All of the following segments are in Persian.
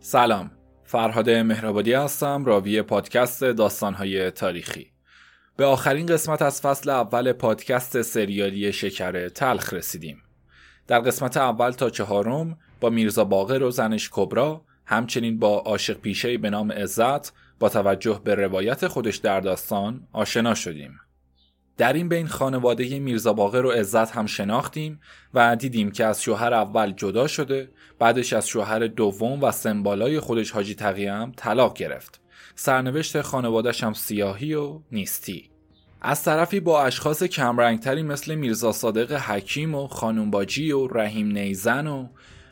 سلام فرهاد مهرآبادی هستم راوی پادکست داستانهای تاریخی. به آخرین قسمت از فصل اول پادکست سریالی شکر تلخ رسیدیم. در قسمت اول تا چهارم با میرزا باقر و زنش کبرا همچنین با عاشق پیشه به نام عزت با توجه به روایت خودش در داستان آشنا شدیم. در این بین خانواده میرزا باقر و عزت هم شناختیم و دیدیم که از شوهر اول جدا شده بعدش از شوهر دوم و سمبالای خودش حاجی تقی‌ام طلاق گرفت. سرنوشت خانوادش هم سیاهی و نیستی. از طرفی با اشخاص کمرنگتری مثل میرزا صادق حکیم و خانم باجی و رحیم نیزن و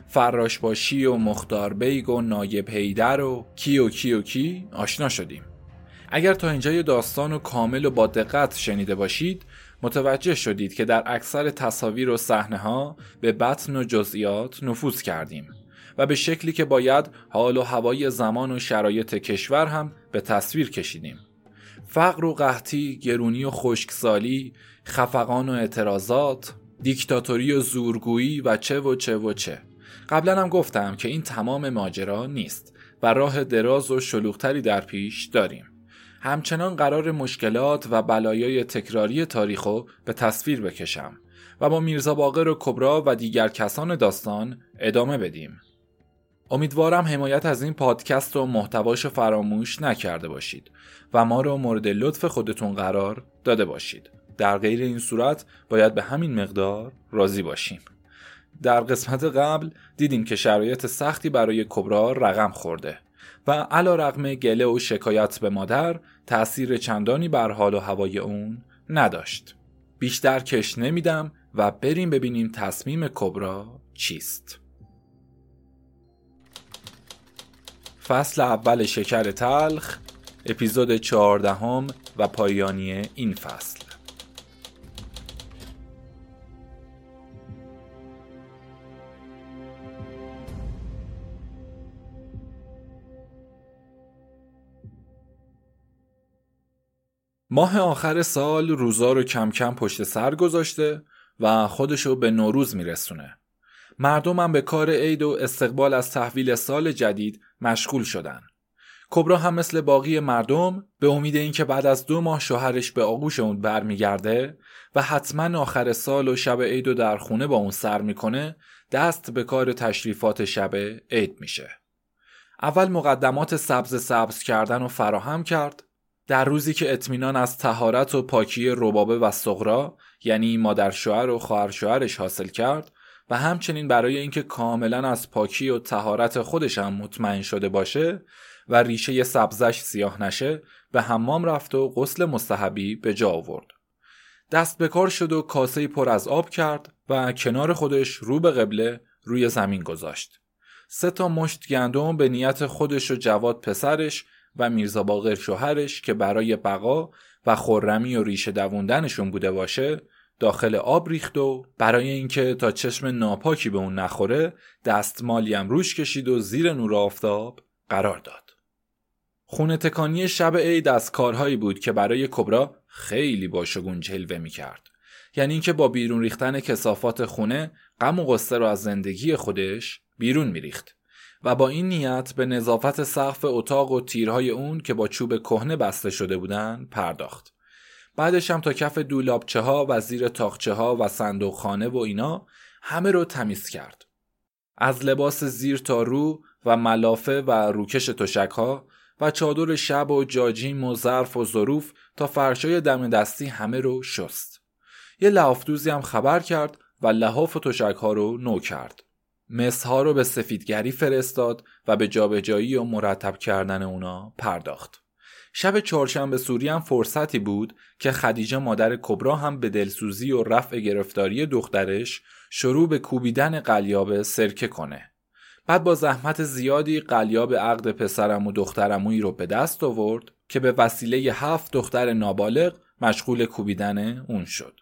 فراشباشی و مختار بیگ و نایب حیدر و کی و کی و کی آشنا شدیم. اگر تا اینجای داستان و کامل و با دقت شنیده باشید متوجه شدید که در اکثر تصاویر و صحنه ها به بطن و جزئیات نفوذ کردیم و به شکلی که باید حال و هوای زمان و شرایط کشور هم به تصویر کشیدیم. فقر و قحطی، گرونی و خشکسالی، خفقان و اعتراضات، دیکتاتوری و زورگویی و چه و چه و چه. قبلا هم گفتم که این تمام ماجرا نیست و راه دراز و شلوغتری در پیش داریم. همچنان قرار مشکلات و بلایای تکراری تاریخو به تصویر بکشم و با میرزا باقر و کبرا و دیگر کسان داستان ادامه بدیم. امیدوارم حمایت از این پادکست و محتواش فراموش نکرده باشید و ما رو مورد لطف خودتون قرار داده باشید. در غیر این صورت باید به همین مقدار راضی باشیم. در قسمت قبل دیدیم که شرایط سختی برای کبرا رقم خورده و علا رقم گله و شکایت به مادر تأثیر چندانی بر حال و هوای اون نداشت. بیشتر کش نمیدم و بریم ببینیم تصمیم کبرا چیست. فصل اول شکر تلخ اپیزود چهاردهم و پایانی این فصل ماه آخر سال روزا رو کم کم پشت سر گذاشته و خودشو به نوروز میرسونه. مردمم به کار عید و استقبال از تحویل سال جدید مشغول شدن. کبرا هم مثل باقی مردم به امید اینکه بعد از دو ماه شوهرش به آغوش اون برمیگرده و حتما آخر سال و شب عید و در خونه با اون سر می‌کنه دست به کار تشریفات شب عید میشه. اول مقدمات سبز سبز کردن و فراهم کرد در روزی که اطمینان از تهارت و پاکی ربابه و سغرا یعنی مادر شوهر و خواهر شوهرش حاصل کرد و همچنین برای اینکه کاملا از پاکی و تهارت خودش هم مطمئن شده باشه و ریشه سبزش سیاه نشه به حمام رفت و غسل مستحبی به جا آورد. دست به کار شد و کاسه پر از آب کرد و کنار خودش رو به قبله روی زمین گذاشت. سه تا مشت گندم به نیت خودش و جواد پسرش و میرزا باقر شوهرش که برای بقا و خرمی و ریشه دووندنشون بوده باشه داخل آب ریخت و برای اینکه تا چشم ناپاکی به اون نخوره دستمالی هم روش کشید و زیر نور آفتاب قرار داد. خونه تکانی شب عید از کارهایی بود که برای کبرا خیلی با شگون جلوه می کرد. یعنی اینکه با بیرون ریختن کسافات خونه غم و قصه رو از زندگی خودش بیرون میریخت. و با این نیت به نظافت سقف اتاق و تیرهای اون که با چوب کهنه بسته شده بودن پرداخت. بعدش هم تا کف دولابچه ها و زیر تاخچه ها و صندوق خانه و اینا همه رو تمیز کرد. از لباس زیر تا رو و ملافه و روکش تشک ها و چادر شب و جاجیم و ظرف و ظروف تا فرشای دم دستی همه رو شست. یه لحافدوزی هم خبر کرد و لحاف و تشک ها رو نو کرد. مسها رو به سفیدگری فرستاد و به جابجایی و مرتب کردن اونا پرداخت. شب چهارشنبه سوری هم فرصتی بود که خدیجه مادر کبرا هم به دلسوزی و رفع گرفتاری دخترش شروع به کوبیدن قلیاب سرکه کنه. بعد با زحمت زیادی قلیاب عقد پسرم و دخترمویی رو به دست آورد که به وسیله هفت دختر نابالغ مشغول کوبیدن اون شد.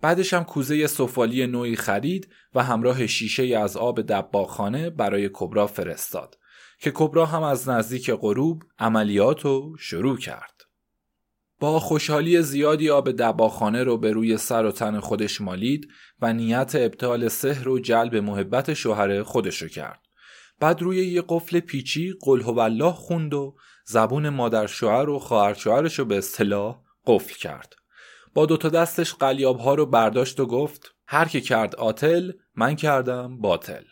بعدش هم کوزه سفالی نوعی خرید و همراه شیشه از آب دباخانه برای کبرا فرستاد که کبرا هم از نزدیک غروب عملیات رو شروع کرد. با خوشحالی زیادی آب دباخانه رو به روی سر و تن خودش مالید و نیت ابطال سحر و جلب محبت شوهر خودش رو کرد. بعد روی یه قفل پیچی قل والله خوند و زبون مادر شوهر و خواهر شوهرش رو به اصطلاح قفل کرد با دو تا دستش قلیاب ها رو برداشت و گفت هر که کرد آتل من کردم باطل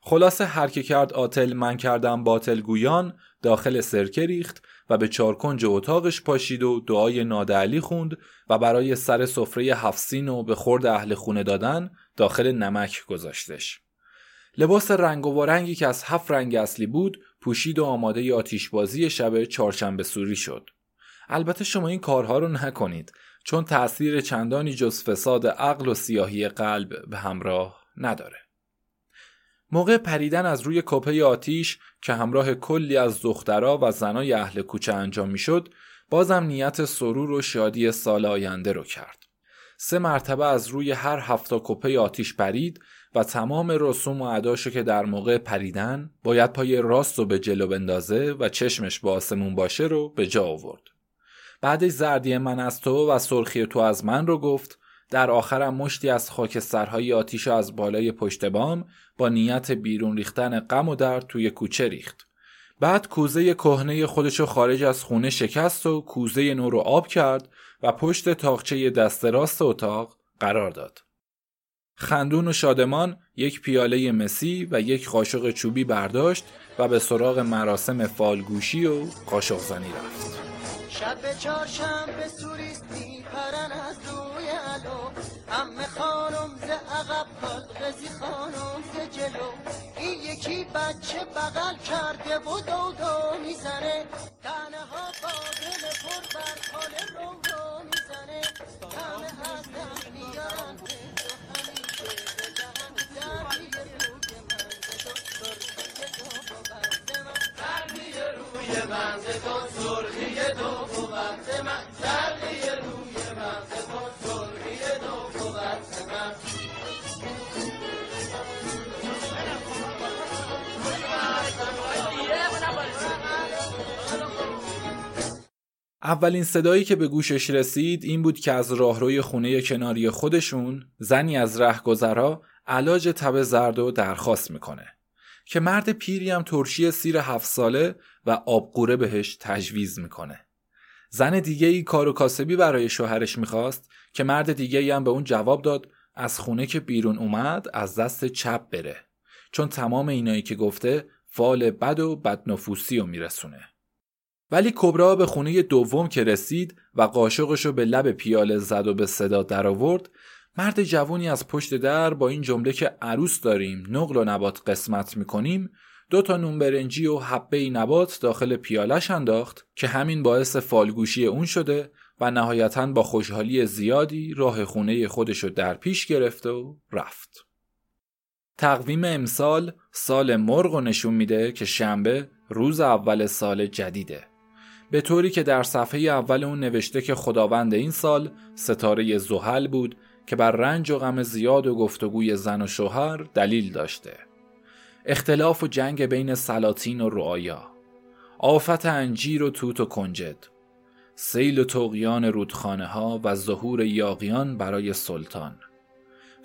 خلاصه هر که کرد آتل من کردم باطل گویان داخل سرکه ریخت و به چارکنج اتاقش پاشید و دعای نادعلی خوند و برای سر سفره هفسین و به خورد اهل خونه دادن داخل نمک گذاشتش. لباس رنگ و رنگی که از هفت رنگ اصلی بود پوشید و آماده آتیشبازی شب چهارشنبه سوری شد. البته شما این کارها رو نکنید چون تأثیر چندانی جز فساد عقل و سیاهی قلب به همراه نداره. موقع پریدن از روی کپه آتیش که همراه کلی از دخترها و زنای اهل کوچه انجام می‌شد بازم نیت سرور و شادی سال آینده رو کرد سه مرتبه از روی هر هفتا کپه آتیش پرید و تمام رسوم و عداشو که در موقع پریدن باید پای راست رو به جلو بندازه و چشمش با آسمون باشه رو به جا آورد بعدش زردی من از تو و سرخی تو از من رو گفت در آخرم مشتی از خاکسترهای آتیش از بالای پشت بام با نیت بیرون ریختن غم و درد توی کوچه ریخت. بعد کوزه کهنه خودشو خارج از خونه شکست و کوزه نو رو آب کرد و پشت تاقچه دست راست اتاق قرار داد. خندون و شادمان یک پیاله مسی و یک قاشق چوبی برداشت و به سراغ مراسم فالگوشی و قاشق زنی رفت. شب چهارشنبه سوریست میپرن از روی علو همه خانم ز عقب غزی خانم ز جلو. این یکی بچه بغل کرده و دو دو می‌زنه. تنه ها با دل پر بر حال رو رو می‌زنه. همه هست هم میارن همیشه بدهن اولین صدایی که به گوشش رسید این بود که از راهروی خونه کناری خودشون زنی از رهگذرا علاج تب زرد و درخواست می‌کنه. که مرد پیری هم ترشی سیر هفت ساله و آبقوره بهش تجویز می‌کنه. زن دیگه ای کار و کاسبی برای شوهرش می‌خواست که مرد دیگه ای هم به اون جواب داد از خونه که بیرون اومد از دست چپ بره. چون تمام اینایی که گفته فال بد و بدنفوسی رو میرسونه. ولی کبرا به خونه دوم که رسید و قاشقش رو به لب پیاله زد و به صدا در آورد مرد جوانی از پشت در با این جمله که عروس داریم نقل و نبات قسمت می‌کنیم دو تا نون برنجی و حبه نبات داخل پیالش انداخت که همین باعث فالگوشی اون شده و نهایتا با خوشحالی زیادی راه خونه خودش رو در پیش گرفت و رفت. تقویم امسال سال مرغ و نشون میده که شنبه روز اول سال جدیده. به طوری که در صفحه اول اون نوشته که خداوند این سال ستاره زحل بود که بر رنج و غم زیاد و گفتگوی زن و شوهر دلیل داشته. اختلاف و جنگ بین سلاطین و رعایا. آفت انجیر و توت و کنجد. سیل و توقیان رودخانه ها و ظهور یاقیان برای سلطان.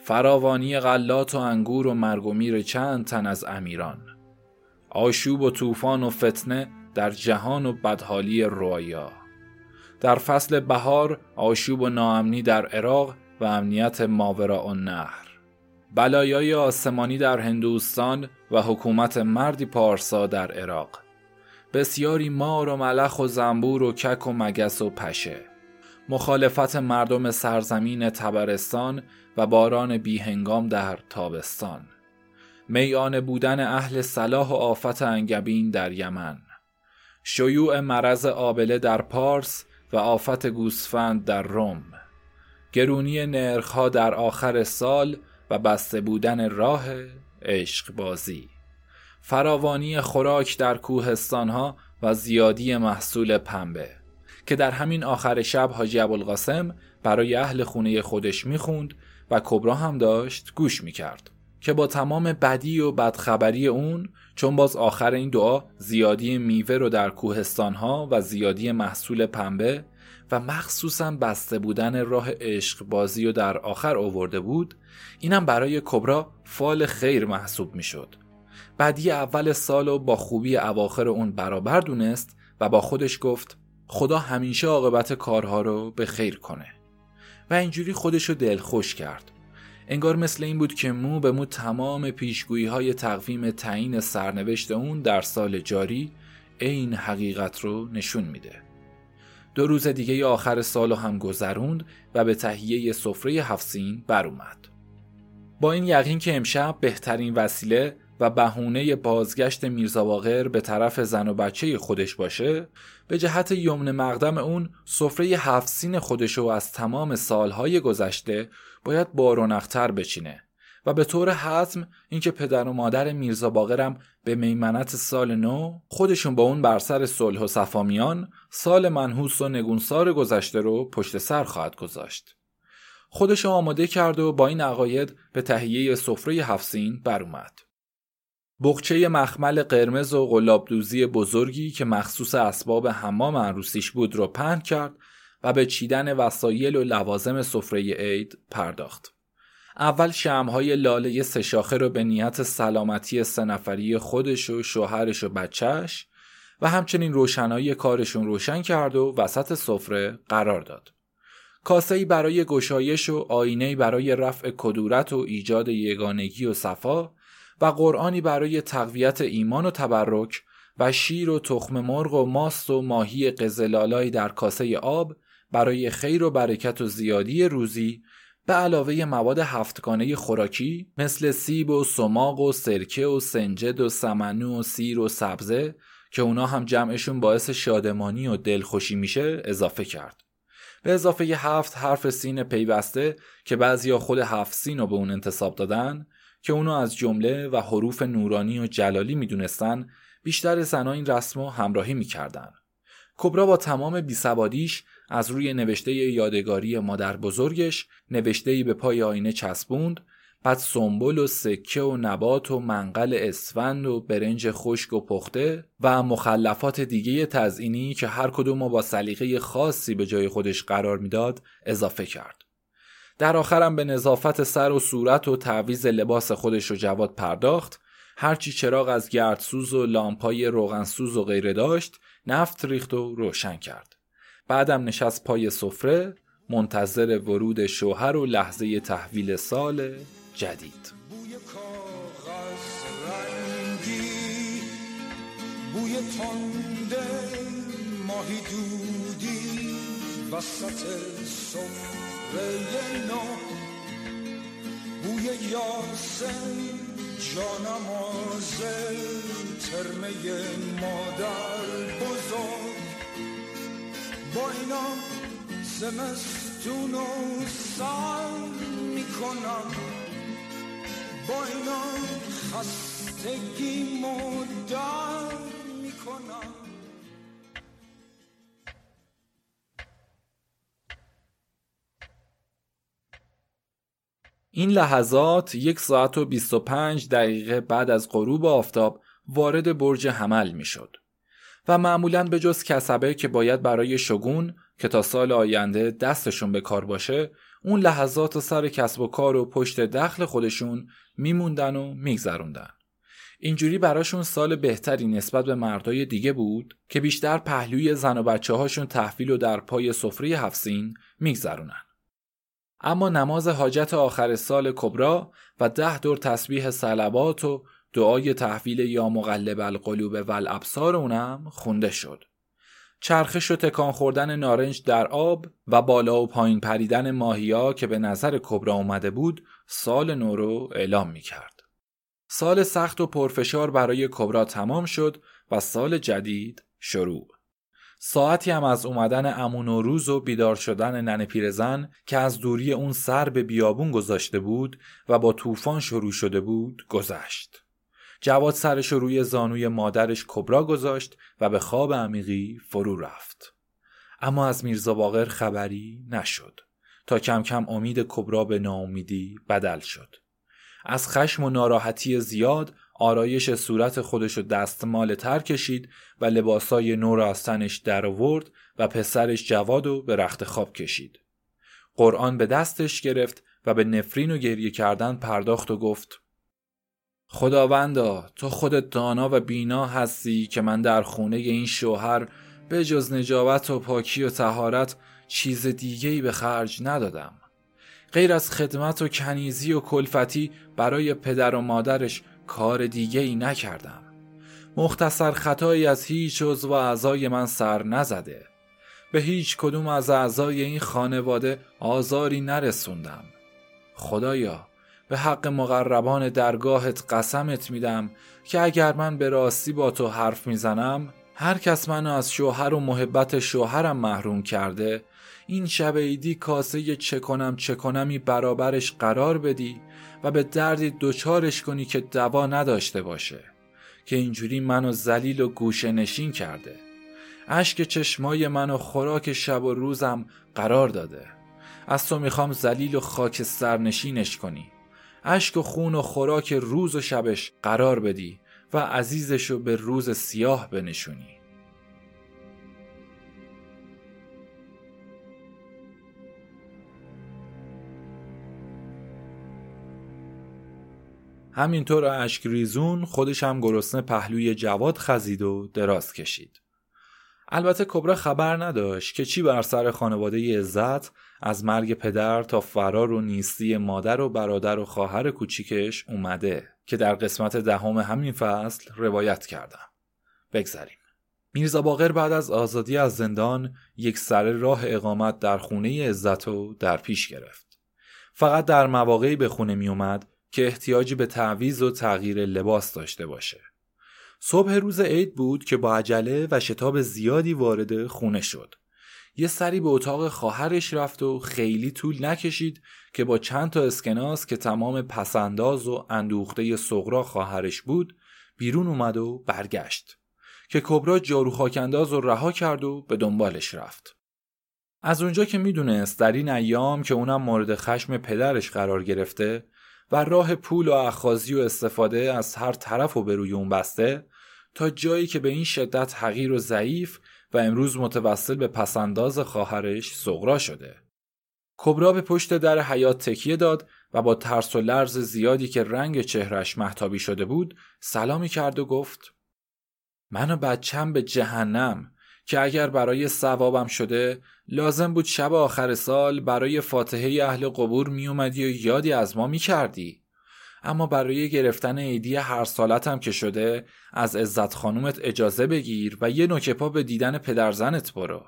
فراوانی غلات و انگور و مرگ چند تن از امیران. آشوب و طوفان و فتنه در جهان و بدحالی رعایا. در فصل بهار آشوب و ناامنی در عراق و امنیت ماورا و نهر. بلایای آسمانی در هندوستان و حکومت مردی پارسا در عراق. بسیاری مار و ملخ و زنبور و کک و مگس و پشه. مخالفت مردم سرزمین تبرستان و باران بیهنگام در تابستان. میان بودن اهل صلاح و آفت انگبین در یمن. شیوع مرض آبله در پارس و آفت گوسفند در روم. گرونی نرخها در آخر سال و بسته بودن راه عشق بازی فراوانی خوراک در کوهستانها و زیادی محصول پنبه که در همین آخر شب حاجی ابوالقاسم برای اهل خونه خودش می‌خوند و کبرا هم داشت گوش می‌کرد که با تمام بدی و بدخبری اون چون باز آخر این دعا زیادی میوه رو در کوهستانها و زیادی محصول پنبه و مخصوصا بسته بودن راه عشق بازی و در آخر آورده بود اینم برای کبرا فال خیر محسوب می‌شد. بدی اول سال و با خوبی اواخر اون برابر دونست و با خودش گفت خدا همیشه عاقبت کارها رو به خیر کنه. و اینجوری خودش رو دلخوش کرد. انگار مثل این بود که مو به مو تمام پیشگویی های تقویم تعیین سرنوشت اون در سال جاری این حقیقت رو نشون میده. دو روز دیگه آخر سال هم گذروند و به تهیه سفره هفسین بر اومد. با این یقین که امشب بهترین وسیله و بهونه بازگشت میرزا باقر به طرف زن و بچه خودش باشه به جهت یمن مقدم اون سفره هفسین خودشو از تمام سالهای گذشته باید بارونختر بچینه و به طور حتم اینکه پدر و مادر میرزا باقرم به میمنت سال نو خودشون با اون بر سر صلح و صفامیان سال منحوس و نگونسار گذشته رو پشت سر خواهد گذاشت. خودش آماده کرد و با این عقاید به تهیه سفره هفسین بر اومد. بخچه مخمل قرمز و غلابدوزی بزرگی که مخصوص اسباب حمام عروسیش بود رو پهن کرد و به چیدن وسایل و لوازم سفره عید پرداخت. اول شمهای لاله سه شاخه رو به نیت سلامتی سه خودش و شوهرش و بچهش و همچنین روشنایی کارشون روشن کرد و وسط سفره قرار داد. کاسه برای گشایش و آینه برای رفع کدورت و ایجاد یگانگی و صفا و قرآنی برای تقویت ایمان و تبرک و شیر و تخم مرغ و ماست و ماهی قزلالایی در کاسه آب برای خیر و برکت و زیادی روزی به علاوه مواد هفتگانه خوراکی مثل سیب و سماق و سرکه و سنجد و سمنو و سیر و سبزه که اونا هم جمعشون باعث شادمانی و دلخوشی میشه اضافه کرد. به اضافه هفت حرف سین پیوسته که بعضیا خود هفت سین رو به اون انتصاب دادن که اونو از جمله و حروف نورانی و جلالی می‌دونستن بیشتر زنها این رسم رو همراهی می‌کردن. کبرا با تمام بیسوادیش از روی نوشته یادگاری مادر بزرگش نوشته به پای آینه چسبوند بعد سنبل و سکه و نبات و منقل اسفند و برنج خشک و پخته و مخلفات دیگه تزئینی که هر کدوم با سلیقه خاصی به جای خودش قرار می‌داد اضافه کرد. در آخرم به نظافت سر و صورت و تعویز لباس خودش رو جواد پرداخت هرچی چراغ از گردسوز و لامپای روغنسوز و غیره داشت نفت ریخت و روشن کرد. بعدم نشست پای سفره منتظر ورود شوهر و لحظه تحویل سال جدید. بوی کاغذ رنگی بوی تنده ماهی دودی وسط سفره نو. بوی یاسم جانمازه ترمه مادر بزرگ. با اینا زمستون و سال می‌کنم با اینا خستگی مدر می‌کنم این لحظات یک ساعت و 25 دقیقه بعد از غروب آفتاب وارد برج حمل می شد. و معمولا به جز کسبه که باید برای شگون که تا سال آینده دستشون به کار باشه اون لحظات سر کسب و کار و پشت دخل خودشون میموندن و میگذروندن. اینجوری براشون سال بهتری نسبت به مردای دیگه بود که بیشتر پهلوی زن و بچه هاشون تحویل و در پای سفره هفسین میگذرونن. اما نماز حاجت آخر سال کبرا و ده دور تسبیح سلبات و دعای تحویل یا مقلب القلوب و الابصار اونم خونده شد. چرخش و تکان خوردن نارنج در آب و بالا و پایین پریدن ماهیا که به نظر کبرا اومده بود سال نو رو اعلام می کرد. سال سخت و پرفشار برای کبرا تمام شد و سال جدید شروع. ساعتی هم از اومدن امون و روز و بیدار شدن نن پیرزن که از دوری اون سر به بیابون گذاشته بود و با طوفان شروع شده بود گذشت. جواد سرش روی زانوی مادرش کبرا گذاشت و به خواب عمیقی فرو رفت. اما از میرزا باقر خبری نشد تا کم کم امید کبرا به ناامیدی بدل شد. از خشم و ناراحتی زیاد آرایش صورت خودش رو دستمال تر کشید و لباسای نو را از تنش در آورد و پسرش جواد و به رخت خواب کشید. قرآن به دستش گرفت و به نفرین و گریه کردن پرداخت و گفت خداوندا تو خودت دانا و بینا هستی که من در خونه این شوهر به جز نجابت و پاکی و تهارت چیز دیگهی به خرج ندادم. غیر از خدمت و کنیزی و کلفتی برای پدر و مادرش کار دیگه ای نکردم. مختصر خطایی از هیچ عضو و اعضای من سر نزده. به هیچ کدوم از اعضای این خانواده آزاری نرسوندم. خدایا به حق مقربان درگاهت قسمت میدم که اگر من به راستی با تو حرف می‌زنم هر کس منو از شوهر و محبت شوهرم محروم کرده این شب ایدی کاسه چه کنم چه کنمی برابرش قرار بدی و به دردی دوچارش کنی که دوا نداشته باشه که اینجوری منو زلیل و گوشه نشین کرده. اشک چشمای منو خوراک شب و روزم قرار داده. از تو می‌خوام زلیل و خاک سرنشینش کنی. اشک و خون و خوراک روز و شبش قرار بدی و عزیزشو به روز سیاه بنشونی همینطور اشک ریزون خودش هم گرسنه پهلوی جواد خزید و دراز کشید. البته کبرا خبر نداشت که چی بر سر خانواده عزت از مرگ پدر تا فرار و نیستی مادر و برادر و خواهر کوچیکش اومده که در قسمت دهم همین فصل روایت کردم. بگذریم. میرزا باقر بعد از آزادی از زندان یک سر راه اقامت در خونه عزت و در پیش گرفت. فقط در مواقعی به خونه می اومد که احتیاجی به تعویز و تغییر لباس داشته باشه. صبح روز عید بود که با عجله و شتاب زیادی وارد خونه شد. یه سری به اتاق خواهرش رفت و خیلی طول نکشید که با چند تا اسکناس که تمام پسنداز و اندوخته سغرا خواهرش بود بیرون اومد و برگشت که کبرا جارو خاکنداز رها کرد و به دنبالش رفت. از اونجا که می‌دونست در این ایام که اونم مورد خشم پدرش قرار گرفته و راه پول و اخازی و استفاده از هر طرف و به روی اون بسته تا جایی که به این شدت حقیر و ضعیف و امروز متوسل به پسنداز خواهرش سغرا شده. کبرا به پشت در حیات تکیه داد و با ترس و لرز زیادی که رنگ چهرش محتابی شده بود سلامی کرد و گفت من و بچم به جهنم که اگر برای ثوابم شده لازم بود شب آخر سال برای فاتحه اهل قبور می اومدی و یادی از ما می کردی. اما برای گرفتن عیدی هر سالتم که شده از عزت خانومت اجازه بگیر و یه نوک پا به دیدن پدرزنت برو.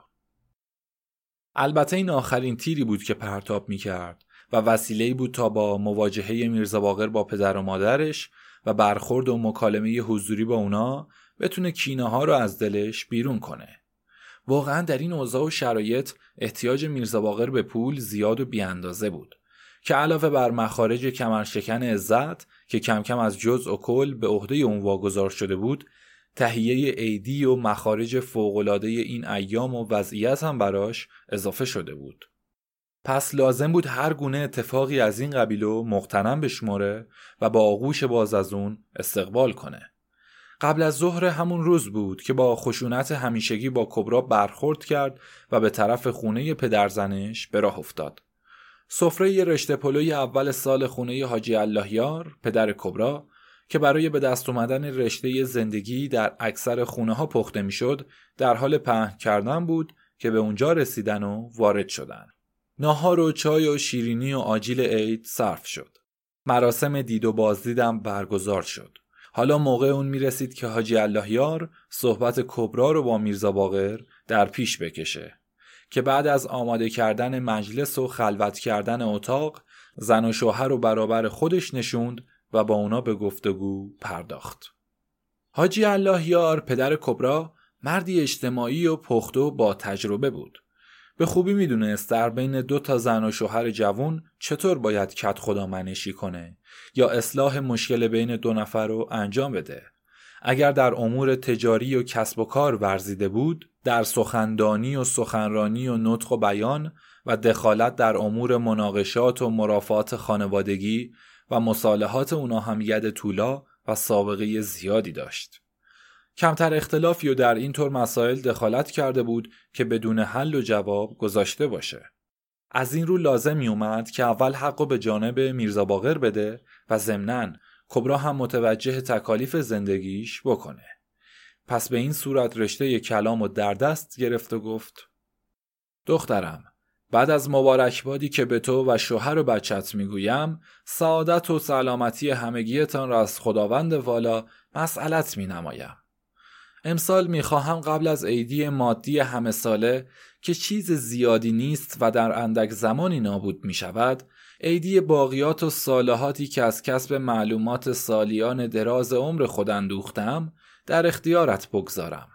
البته این آخرین تیری بود که پرتاب می کرد و وسیله بود تا با مواجهه میرزا باقر با پدر و مادرش و برخورد و مکالمه حضوری با اونا بتونه کینه ها رو از دلش بیرون کنه. واقعا در این اوضاع و شرایط احتیاج میرزا باقر به پول زیاد و بیاندازه بود که علاوه بر مخارج کمرشکن عزت که کم کم از جزء و کل به عهده اون واگذار شده بود تهیه عیدی و مخارج فوقالعاده این ایام و وضعیت هم براش اضافه شده بود پس لازم بود هر گونه اتفاقی از این قبیلو مقتنم بشماره و با آغوش باز از اون استقبال کنه قبل از ظهر همون روز بود که با خشونت همیشگی با کبرا برخورد کرد و به طرف خونه پدرزنش به راه افتاد. سفره رشته پلوی اول سال خونه حاجی اللهیار پدر کبرا که برای به دست اومدن رشته زندگی در اکثر خونه ها پخته می‌شد در حال پهن کردن بود که به اونجا رسیدن و وارد شدن. ناهار و چای و شیرینی و آجیل عید صرف شد. مراسم دید و بازدیدم برگزار شد. حالا موقع اون می‌رسید که حاجی اللهیار صحبت کبرا رو با میرزا باقر در پیش بکشه که بعد از آماده کردن مجلس و خلوت کردن اتاق زن و شوهر رو برابر خودش نشوند و با اونا به گفتگو پرداخت. حاجی اللهیار پدر کبرا مردی اجتماعی و پخته و با تجربه بود. به خوبی می‌دونست در بین دو تا زن و شوهر جوون چطور باید کت خدا منشی کنه یا اصلاح مشکل بین دو نفر رو انجام بده. اگر در امور تجاری و کسب و کار ورزیده بود در سخندانی و سخنرانی و نطق و بیان و دخالت در امور مناقشات و مرافعات خانوادگی و مصالحات اونا هم ید طولا و سابقه زیادی داشت. کمتر اختلافی و در این طور مسائل دخالت کرده بود که بدون حل و جواب گذاشته باشه. از این رو لازم می اومد که اول حق به جانب میرزا باقر بده و ضمناً کبرا هم متوجه تکالیف زندگیش بکنه پس به این صورت رشته کلام و در دست گرفت و گفت دخترم بعد از مبارکبادی که به تو و شوهر و بچت می‌گویم سعادت و سلامتی همگیتان را از خداوند والا مسئلت می نمایم. امسال می‌خواهم قبل از عیدی مادی همه ساله که چیز زیادی نیست و در اندک زمانی نابود می شود عیدی باقیات و صالحاتی که از کسب معلومات سالیان دراز عمر خود اندوختم در اختیارت بگذارم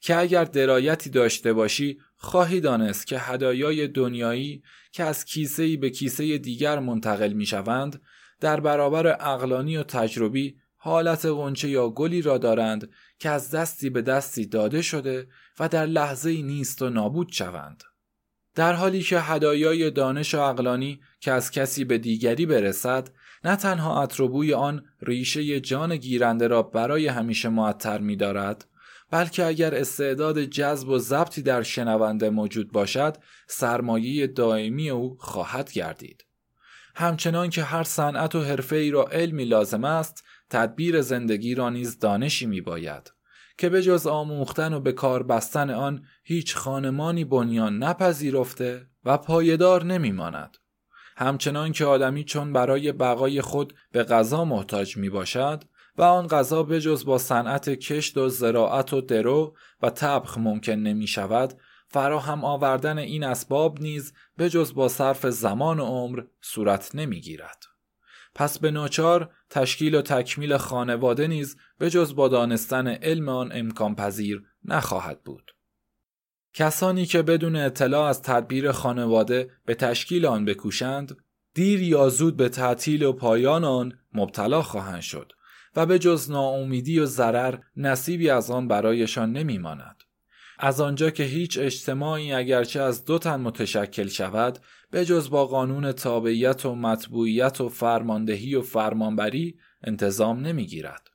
که اگر درایتی داشته باشی خواهی دانست که هدایای دنیایی که از کیسه به کیسه دیگر منتقل می شوند در برابر اقلانی و تجربی حالت غنچه یا گلی را دارند که از دستی به دستی داده شده و در لحظه نیست و نابود شوند. در حالی که هدایای دانش و اقلانی که از کسی به دیگری برسد نه تنها اطربوی آن ریشه جان گیرنده را برای همیشه معطر می دارد بلکه اگر استعداد جذب و ضبطی در شنونده موجود باشد سرمایه دائمی او خواهد گردید همچنان که هر صنعت و حرفه ای را علمی لازم است تدبیر زندگی را نیز دانشی می باید که به جز آموختن و به کار بستن آن هیچ خانمانی بنیان نپذیرفته و پایدار نمی ماند. همچنان که آدمی چون برای بقای خود به غذا محتاج می باشد و آن غذا بجز با صنعت کشت و زراعت و درو و طبخ ممکن نمی شود فراهم آوردن این اسباب نیز بجز با صرف زمان و عمر صورت نمی گیرد. پس به ناچار تشکیل و تکمیل خانواده نیز به جز با دانستن علم آن امکان پذیر نخواهد بود. کسانی که بدون اطلاع از تدبیر خانواده به تشکیل آن بکوشند دیر یا زود به تعطیل و پایان آن مبتلا خواهند شد و به جز ناامیدی و ضرر نصیبی از آن برایشان نمیماند. از آنجا که هیچ اجتماعی اگرچه از دو تن متشکل شود به جز با قانون تابعیت و مطبوعیت و فرماندهی و فرمانبری انتظام نمی‌گیرد.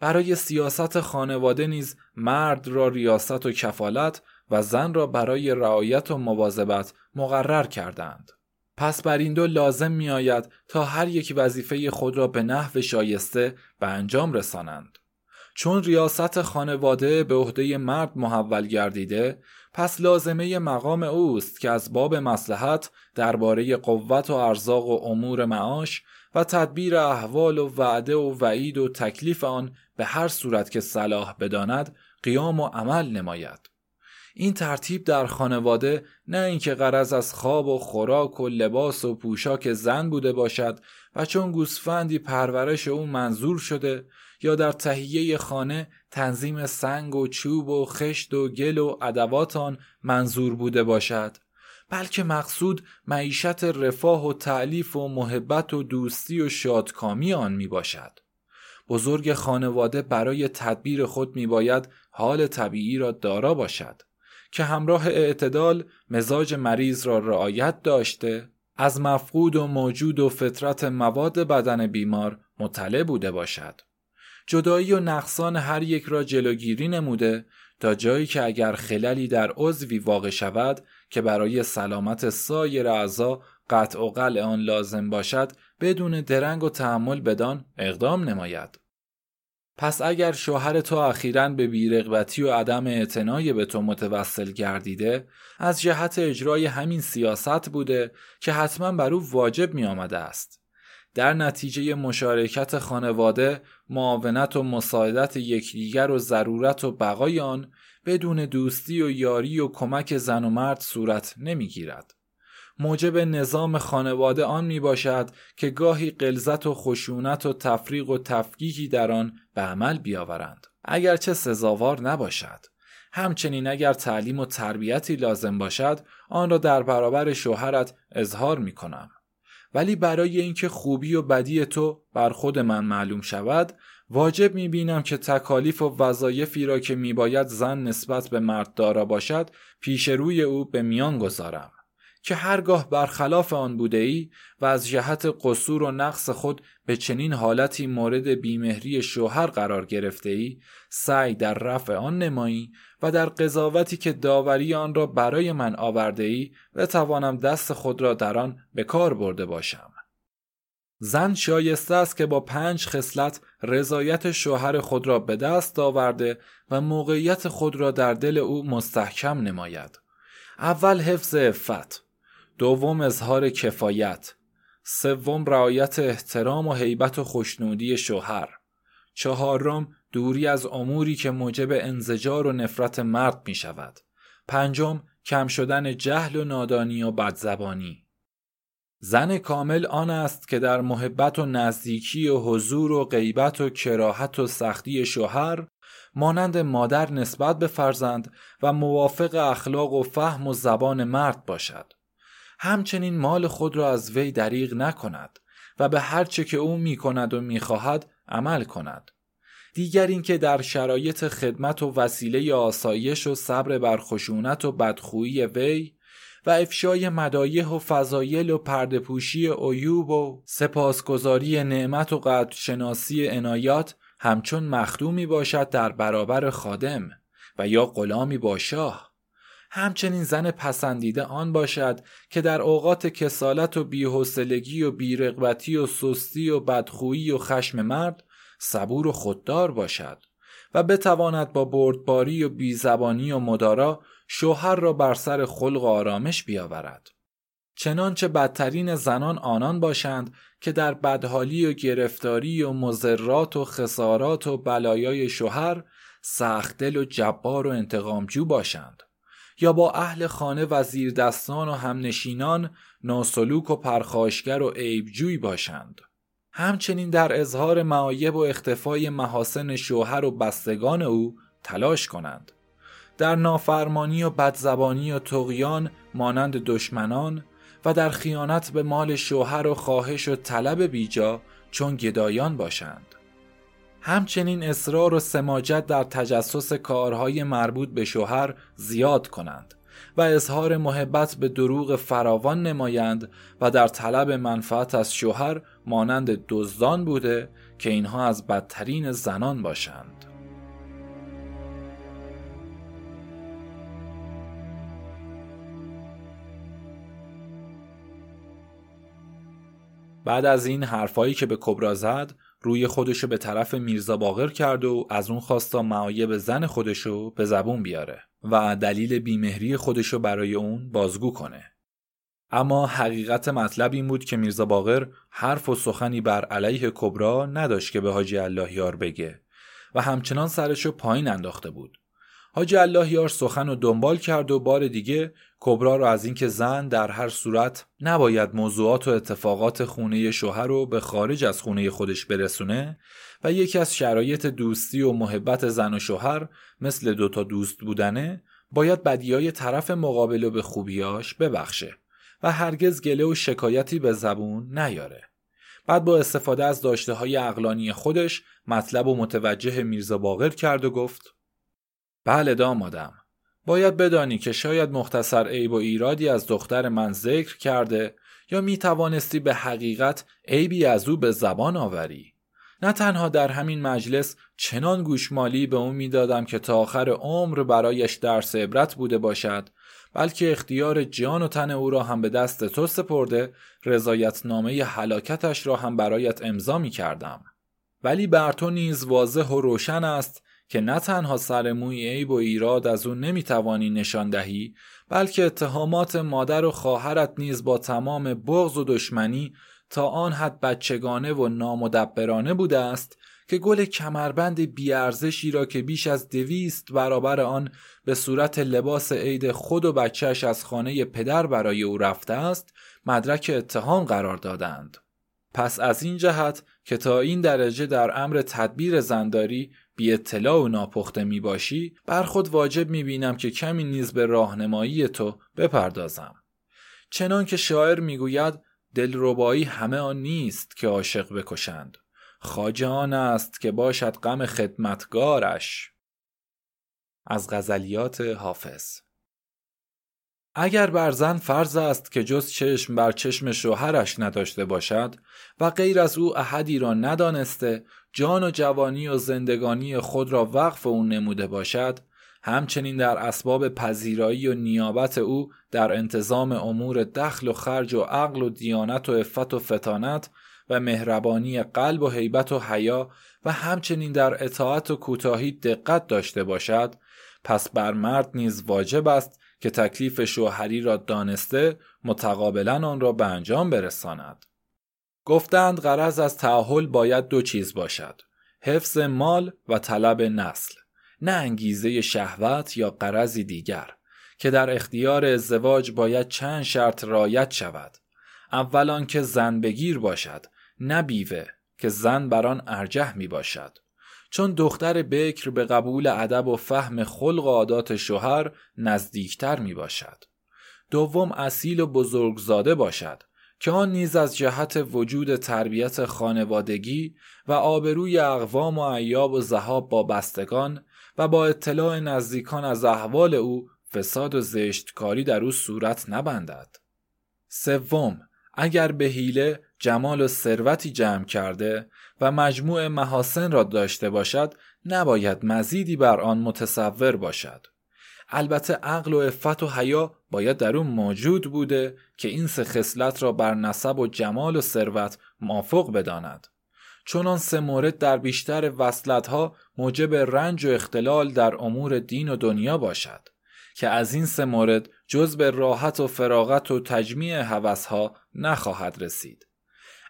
برای سیاست خانواده نیز مرد را ریاست و کفالت و زن را برای رعایت و مواظبت مقرر کردند. پس بر این دو لازم می آید تا هر یک وظیفه خود را به نحو شایسته به انجام رسانند. چون ریاست خانواده به عهده مرد محول گردیده پس لازمه مقام اوست که از باب مسلحت درباره قوت و ارزاق و امور معاش و تدبیر احوال و وعده و وعید و تکلیف آن به هر صورت که صلاح بداند قیام و عمل نماید این ترتیب در خانواده نه اینکه غرض از خواب و خوراک و لباس و پوشاک زن بوده باشد و چون گوسفندی پرورش او منظور شده یا در تهیه خانه تنظیم سنگ و چوب و خشت و گل و ادوات آن منظور بوده باشد بلکه مقصود معیشت رفاه و تعلیف و محبت و دوستی و شادکامی آن می باشد. بزرگ خانواده برای تدبیر خود می باید حال طبیعی را دارا باشد که همراه اعتدال مزاج مریض را رعایت داشته از مفقود و موجود و فطرت مواد بدن بیمار مطلع بوده باشد. جدایی و نقصان هر یک را جلوگیری نموده تا جایی که اگر خللی در عضوی واقع شود که برای سلامت سایر اعضا قطع و قلع آن لازم باشد بدون درنگ و تحمل بدان اقدام نماید. پس اگر شوهر تو اخیرا به بیرغبتی و عدم اعتنای به تو متوسل گردیده از جهت اجرای همین سیاست بوده که حتما بر او واجب می آمده است در نتیجه مشارکت خانواده معاونت و مساعدت یکدیگر و ضرورت و بقای آن بدون دوستی و یاری و کمک زن و مرد صورت نمی‌گیرد. موجب نظام خانواده آن می باشد که گاهی قلزت و خشونت و تفریق و تفکیکی در آن به عمل بیاورند. اگرچه سزاوار نباشد همچنین اگر تعلیم و تربیتی لازم باشد آن را در برابر شوهرت اظهار می کنم ولی برای اینکه خوبی و بدی تو بر خود من معلوم شود واجب می بینم که تکالیف و وظایفی را که می باید زن نسبت به مرد دارا باشد پیش روی او به میان گذارم. که هرگاه برخلاف آن بوده ای و از جهت قصور و نقص خود به چنین حالتی مورد بیمهری شوهر قرار گرفته ای سعی در رفع آن نمایی و در قضاوتی که داوری آن را برای من آورده ای بتوانم دست خود را در آن به کار برده باشم. زن شایسته است که با پنج خصلت رضایت شوهر خود را به دست آورده و موقعیت خود را در دل او مستحکم نماید. اول حفظ عفت دوم اظهار کفایت سوم رعایت احترام و حیبت و خوشنودی شوهر چهارم دوری از اموری که موجب انزجار و نفرت مرد می شود پنجم کم شدن جهل و نادانی و بدزبانی. زن کامل آن است که در محبت و نزدیکی و حضور و غیبت و کراهت و سختی شوهر مانند مادر نسبت به فرزند و موافق اخلاق و فهم و زبان مرد باشد. همچنین مال خود را از وی دریغ نکند و به هرچه که او می کند و می خواهد عمل کند. دیگر اینکه در شرایط خدمت و وسیله آسایش و صبر بر خشونت و بدخویی وی و افشای مدایح و فضایل و پردپوشی عیوب و سپاسگزاری نعمت و قدرشناسی عنایات همچون مخدومی باشد در برابر خادم و یا غلامی با شاه. همچنین زن پسندیده آن باشد که در اوقات کسالت و بیحسلگی و بیرغبتی و سستی و بدخویی و خشم مرد صبور و خوددار باشد و بتواند با بردباری و بیزبانی و مدارا شوهر را بر سر خلق و آرامش بیاورد. چنانچه بدترین زنان آنان باشند که در بدحالی و گرفتاری و مزرات و خسارات و بلایای شوهر سختدل و جبار و انتقامجو باشند. یا با اهل خانه و دستان و همنشینان ناسلوک و پرخاشگر و عیبجوی باشند. همچنین در اظهار معایب و اختفای محاسن شوهر و بستگان او تلاش کنند. در نافرمانی و بدزبانی و تقیان مانند دشمنان و در خیانت به مال شوهر و خواهش و طلب بیجا چون گدایان باشند. همچنین اصرار و سماجت در تجسس کارهای مربوط به شوهر زیاد کنند و اظهار محبت به دروغ فراوان نمایند و در طلب منفعت از شوهر مانند دزدان بوده که اینها از بدترین زنان باشند. بعد از این حرفایی که به کبرا زد روی خودشو به طرف میرزا باقر کرد و از اون خواستا معایب زن خودشو به زبون بیاره و دلیل بیمهری خودشو برای اون بازگو کنه. اما حقیقت مطلب این بود که میرزا باقر حرف و سخنی بر علیه کبرا نداشت که به حاجی اللهیار بگه و همچنان سرشو پایین انداخته بود. حاجی اللهیار سخن و دنبال کرد و بار دیگه کبرا را از اینکه زن در هر صورت نباید موضوعات و اتفاقات خونه شوهر رو به خارج از خونه خودش برسونه و یکی از شرایط دوستی و محبت زن و شوهر مثل دوتا دوست بودنه باید بدیای طرف مقابل و به خوبیاش ببخشه و هرگز گله و شکایتی به زبون نیاره. بعد با استفاده از داشته های اقلانی خودش مطلب و متوجه میرزا باقر کرد و گفت بله دامادم. باید بدانی که شاید مختصر عیب و ایرادی از دختر من ذکر کرده یا می توانستی به حقیقت عیبی از او به زبان آوری. نه تنها در همین مجلس چنان گوشمالی به او می‌دادم که تا آخر عمر برایش درس عبرت بوده باشد بلکه اختیار جان و تن او را هم به دست تو سپرده رضایتنامه حلاکتش را هم برایت امضا می کردم ولی بر تو نیز واضح و روشن است که نه تنها سر موی عیب و ایراد از او نمی‌توانی نشان دهی بلکه اتهامات مادر و خواهرت نیز با تمام بغض و دشمنی تا آن حد بچگانه و نامدبرانه بوده است که گل کمربند بیارزشی را که بیش از دویست برابر آن به صورت لباس عید خود و بچهش از خانه پدر برای او رفته است مدرک اتهام قرار دادند. پس از این جهت که تا این درجه در امر تدبیر زنداری بی اطلاع و ناپخته می باشی بر خود واجب می بینم که کمی نیز به راهنمایی تو بپردازم. چنان که شاعر می‌گوید دلربایی همه آن نیست که عاشق بکشند. خاجه آن است که باشد غم خدمتگارش. از غزلیات حافظ. اگر بر زن فرض است که جز چشم بر چشم شوهرش نداشته باشد و غیر از او احدی را ندانسته جان و جوانی و زندگانی خود را وقف او نموده باشد همچنین در اسباب پذیرایی و نیابت او در انتظام امور دخل و خرج و عقل و دیانت و افت و فتانت و مهربانی قلب و حیبت و حیا و همچنین در اطاعت و کوتاهی دقت داشته باشد پس بر مرد نیز واجب است که تکلیف شوهری را دانسته متقابلا آن را به انجام برساند. گفتند غرض از تعهل باید دو چیز باشد حفظ مال و طلب نسل نه انگیزه شهوت یا قرضی دیگر که در اختیار ازدواج باید چند شرط رایت شود. اول که زن بگیر باشد نه بیوه که زن بر آن ارجح می باشد. چون دختر بکر به قبول ادب و فهم خلق و عادات شوهر نزدیکتر می باشد. دوم اصیل و بزرگزاده باشد. که آن نیز از جهت وجود تربیت خانوادگی و آبروی اقوام و ایاب و زهاب با بستگان و با اطلاع نزدیکان از احوال او فساد و زشتکاری در او صورت نبندد. سوم اگر به حیله جمال و ثروتی جمع کرده و مجموع محاسن را داشته باشد نباید مزیدی بر آن متصور باشد. البته عقل و عفت و حیا باید در او موجود بوده که این سه خصلت را بر نسب و جمال و ثروت موافق بداند. چون آن سه مورد در بیشتر وصلتها موجب رنج و اختلال در امور دین و دنیا باشد که از این سه مورد جز به راحت و فراغت و تجمیع هوسها نخواهد رسید.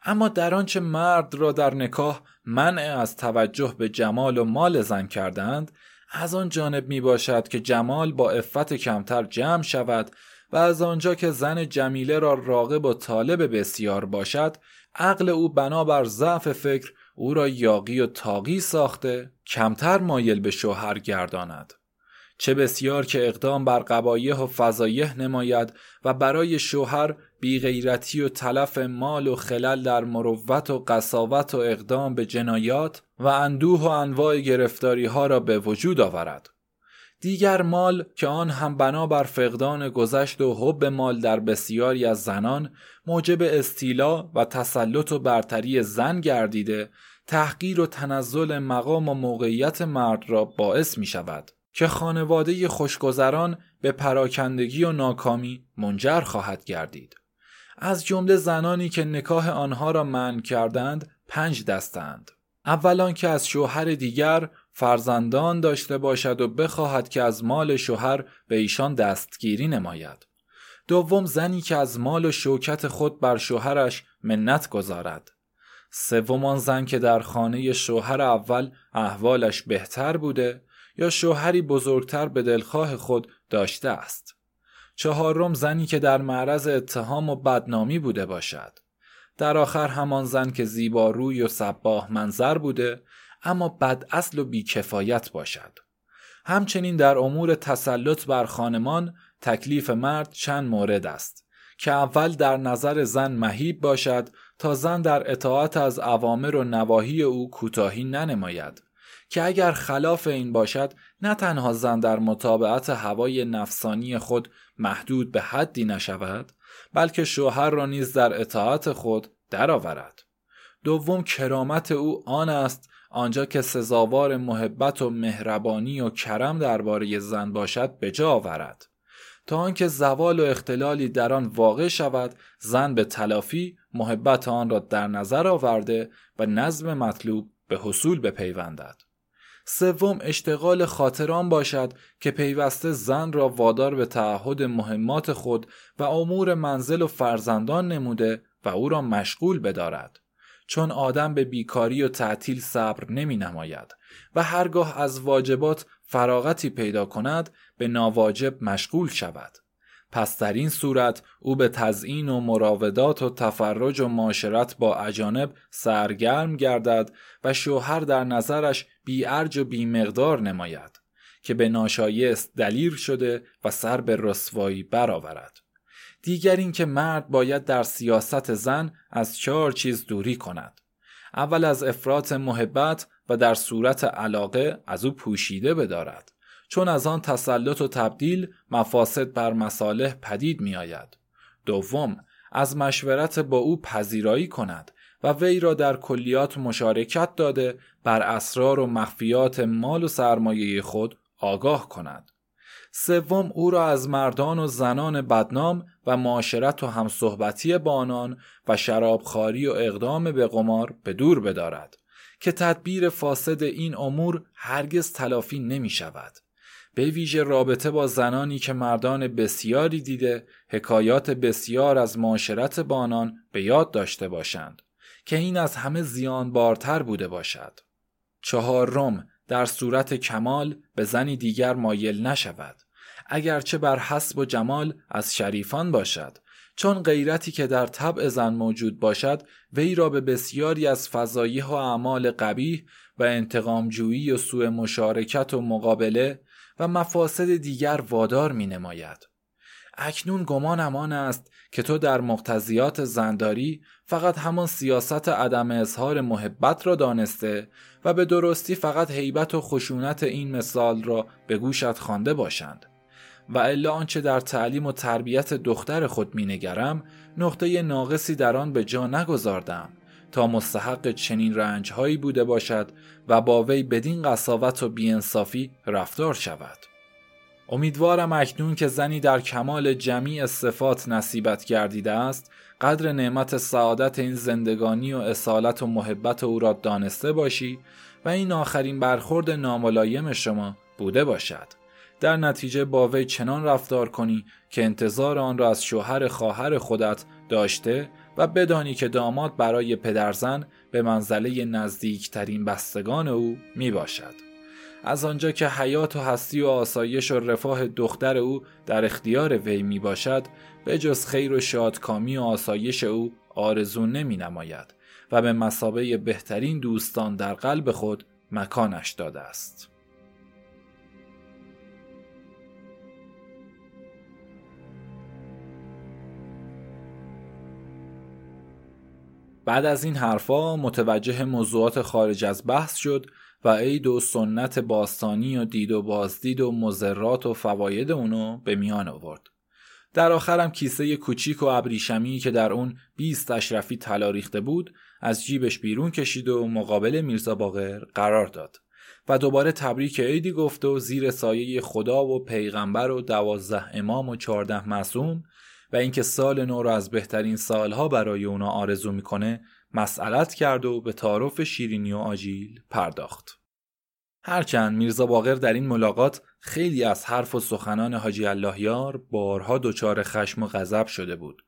اما در آنچه مرد را در نکاح منع از توجه به جمال و مال زن کردند از آن جانب می باشد که جمال با افت کمتر جمع شود و از آنجا که زن جمیله را راغب و طالب بسیار باشد عقل او بنابر ضعف فکر او را یاقی و تاقی ساخته کمتر مایل به شوهر گرداند. چه بسیار که اقدام بر قبایه و فضایح نماید و برای شوهر بیغیرتی و تلف مال و خلل در مروت و قصاوت و اقدام به جنایات و اندوه و انواع گرفتاری ها را به وجود آورد. دیگر مال که آن هم بنابر فقدان گذشت و حب مال در بسیاری از زنان موجب استیلا و تسلط و برتری زن گردیده تحقیر و تنزل مقام و موقعیت مرد را باعث می شود که خانواده خوشگذران به پراکندگی و ناکامی منجر خواهد گردید. از جمله زنانی که نکاح آنها را منع کردند پنج دستند. اولان که از شوهر دیگر فرزندان داشته باشد و بخواهد که از مال شوهر به ایشان دستگیری نماید. دوم زنی که از مال و شوکت خود بر شوهرش منت گذارد. سوم زن که در خانه شوهر اول احوالش بهتر بوده یا شوهری بزرگتر به دلخواه خود داشته است. چهارم زنی که در معرض اتهام و بدنامی بوده باشد. در آخر همان زن که زیبا روی و صباه منظر بوده اما بد اصل و بیکفایت باشد. همچنین در امور تسلط بر خانمان تکلیف مرد چند مورد است که اول در نظر زن مهیب باشد تا زن در اطاعت از اوامر و نواهی او کوتاهی ننماید که اگر خلاف این باشد نه تنها زن در مطابقت هوای نفسانی خود محدود به حدی نشود بلکه شوهر را نیز در اطاعت خود درآورد. دوم کرامت او آن است آنجا که سزاوار محبت و مهربانی و کرم درباره زن باشد به جا آورد. تا آنکه زوال و اختلالی در آن واقع شود زن به تلافی محبت آن را در نظر آورده و نظم مطلوب به حصول بپیوندد. سوم اشتغال خاطران باشد که پیوسته زن را وادار به تعهد مهمات خود و امور منزل و فرزندان نموده و او را مشغول بدارد. چون آدم به بیکاری و تعطیل صبر نمی نماید و هرگاه از واجبات فراغتی پیدا کند به ناواجب مشغول شود. پس در این صورت او به تزئین و مراودات و تفرج و معاشرت با اجانب سرگرم گردد و شوهر در نظرش ارج و بی مقدار نماید که به ناشایست دلیر شده و سر به رسوایی برآورد. دیگر اینکه مرد باید در سیاست زن از چهار چیز دوری کند. اول از افراط محبت و در صورت علاقه از او پوشیده بدارد. چون از آن تسلط و تبدیل مفاسد بر مصالح پدید می آید. دوم از مشورت با او پذیرایی کند و وی را در کلیات مشارکت داده بر اسرار و مخفیات مال و سرمایه خود آگاه کند سوم او را از مردان و زنان بدنام و معاشرت و همصحبتی با آنان و شرابخواری و اقدام به قمار به دور بدارد که تدبیر فاسد این امور هرگز تلافی نمی شود. به ویژه رابطه با زنانی که مردان بسیاری دیده حکایات بسیار از معاشرت با آنان به یاد داشته باشند که این از همه زیان بارتر بوده باشد. چهارم در صورت کمال به زنی دیگر مایل نشود اگرچه بر حسب و جمال از شریفان باشد چون غیرتی که در طبع زن موجود باشد وی را به بسیاری از فضایح و اعمال قبیح و انتقامجویی و سوء مشارکت و مقابله و مفاسد دیگر وادار می نماید. اکنون گمانم آن است که تو در مقتضیات زنداری فقط همان سیاست عدم اظهار محبت را دانسته و به درستی فقط حیبت و خشونت این مثال را به گوشت خوانده باشند و الا آنچه در تعلیم و تربیت دختر خود مینگرم نقطه ناقصی در آن به جا نگذاردم تا مستحق چنین رنجهایی بوده باشد و با وی بدین قصاوت و بیانصافی رفتار شود. امیدوارم اکنون که زنی در کمال جمیع صفات نصیبت گردیده است قدر نعمت سعادت این زندگانی و اصالت و محبت او را دانسته باشی و این آخرین برخورد ناملایم شما بوده باشد. در نتیجه با وی چنان رفتار کنی که انتظار آن را از شوهر خواهر خودت داشته و بدانی که داماد برای پدرزن به منزله نزدیکترین بستگان او می باشد. از آنجا که حیات و هستی و آسایش و رفاه دختر او در اختیار وی می باشد به جز خیر و شادکامی و آسایش او آرزو نمی نماید و به مسابه بهترین دوستان در قلب خود مکانش داده است. بعد از این حرفا متوجه موضوعات خارج از بحث شد و عید و سنت باستانی و دید و بازدید و مزرات و فواید اونو به میان آورد. در آخرم کیسه کوچیک و ابریشمی که در اون 20 اشرفی طلا ریخته بود از جیبش بیرون کشید و مقابل میرزا باقر قرار داد و دوباره تبریک عیدی گفت و زیر سایه خدا و پیغمبر و دوازده امام و چهارده معصوم و اینکه سال نو رو از بهترین سالها برای اونا آرزو می‌کنه مسئلت کرد و به تعارف شیرینی و آجیل پرداخت. هرچند میرزا باقر در این ملاقات خیلی از حرف و سخنان حاجی اللهیار بارها دچار خشم و غضب شده بود.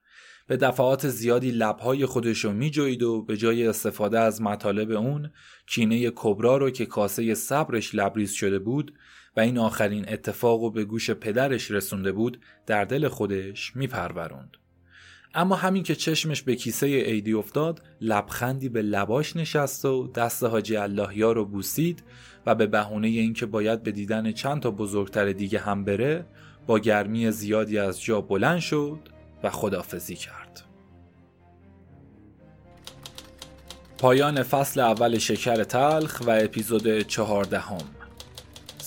به دفعات زیادی لبهای خودش رو میجوید و به جای استفاده از مطالب اون کینه کبرا رو که کاسه صبرش لبریز شده بود و این آخرین اتفاق رو به گوش پدرش رسونده بود در دل خودش میپروروند. اما همین که چشمش به کیسه ایدی افتاد لبخندی به لباش نشست و دست حاجی اللهیا رو بوسید و به بهونه اینکه باید به دیدن چند تا بزرگتر دیگه هم بره با گرمی زیادی از جا بلند شد و خدافزی کرد پایان فصل اول شکر تلخ و اپیزود چهاردهم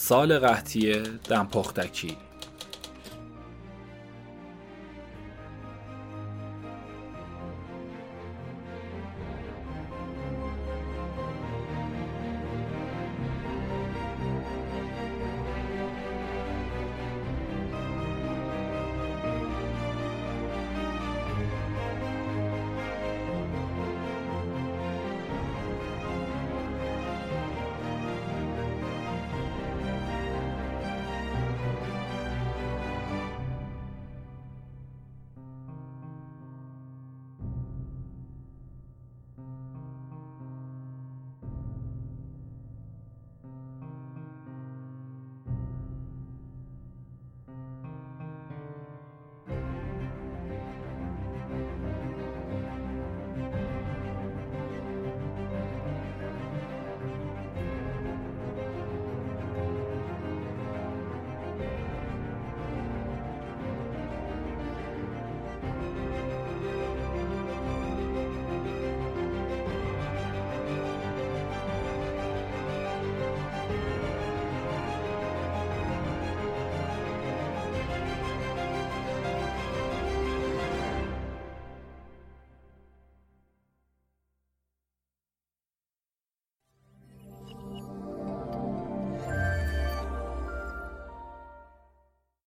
سال قحطی دمپختکی.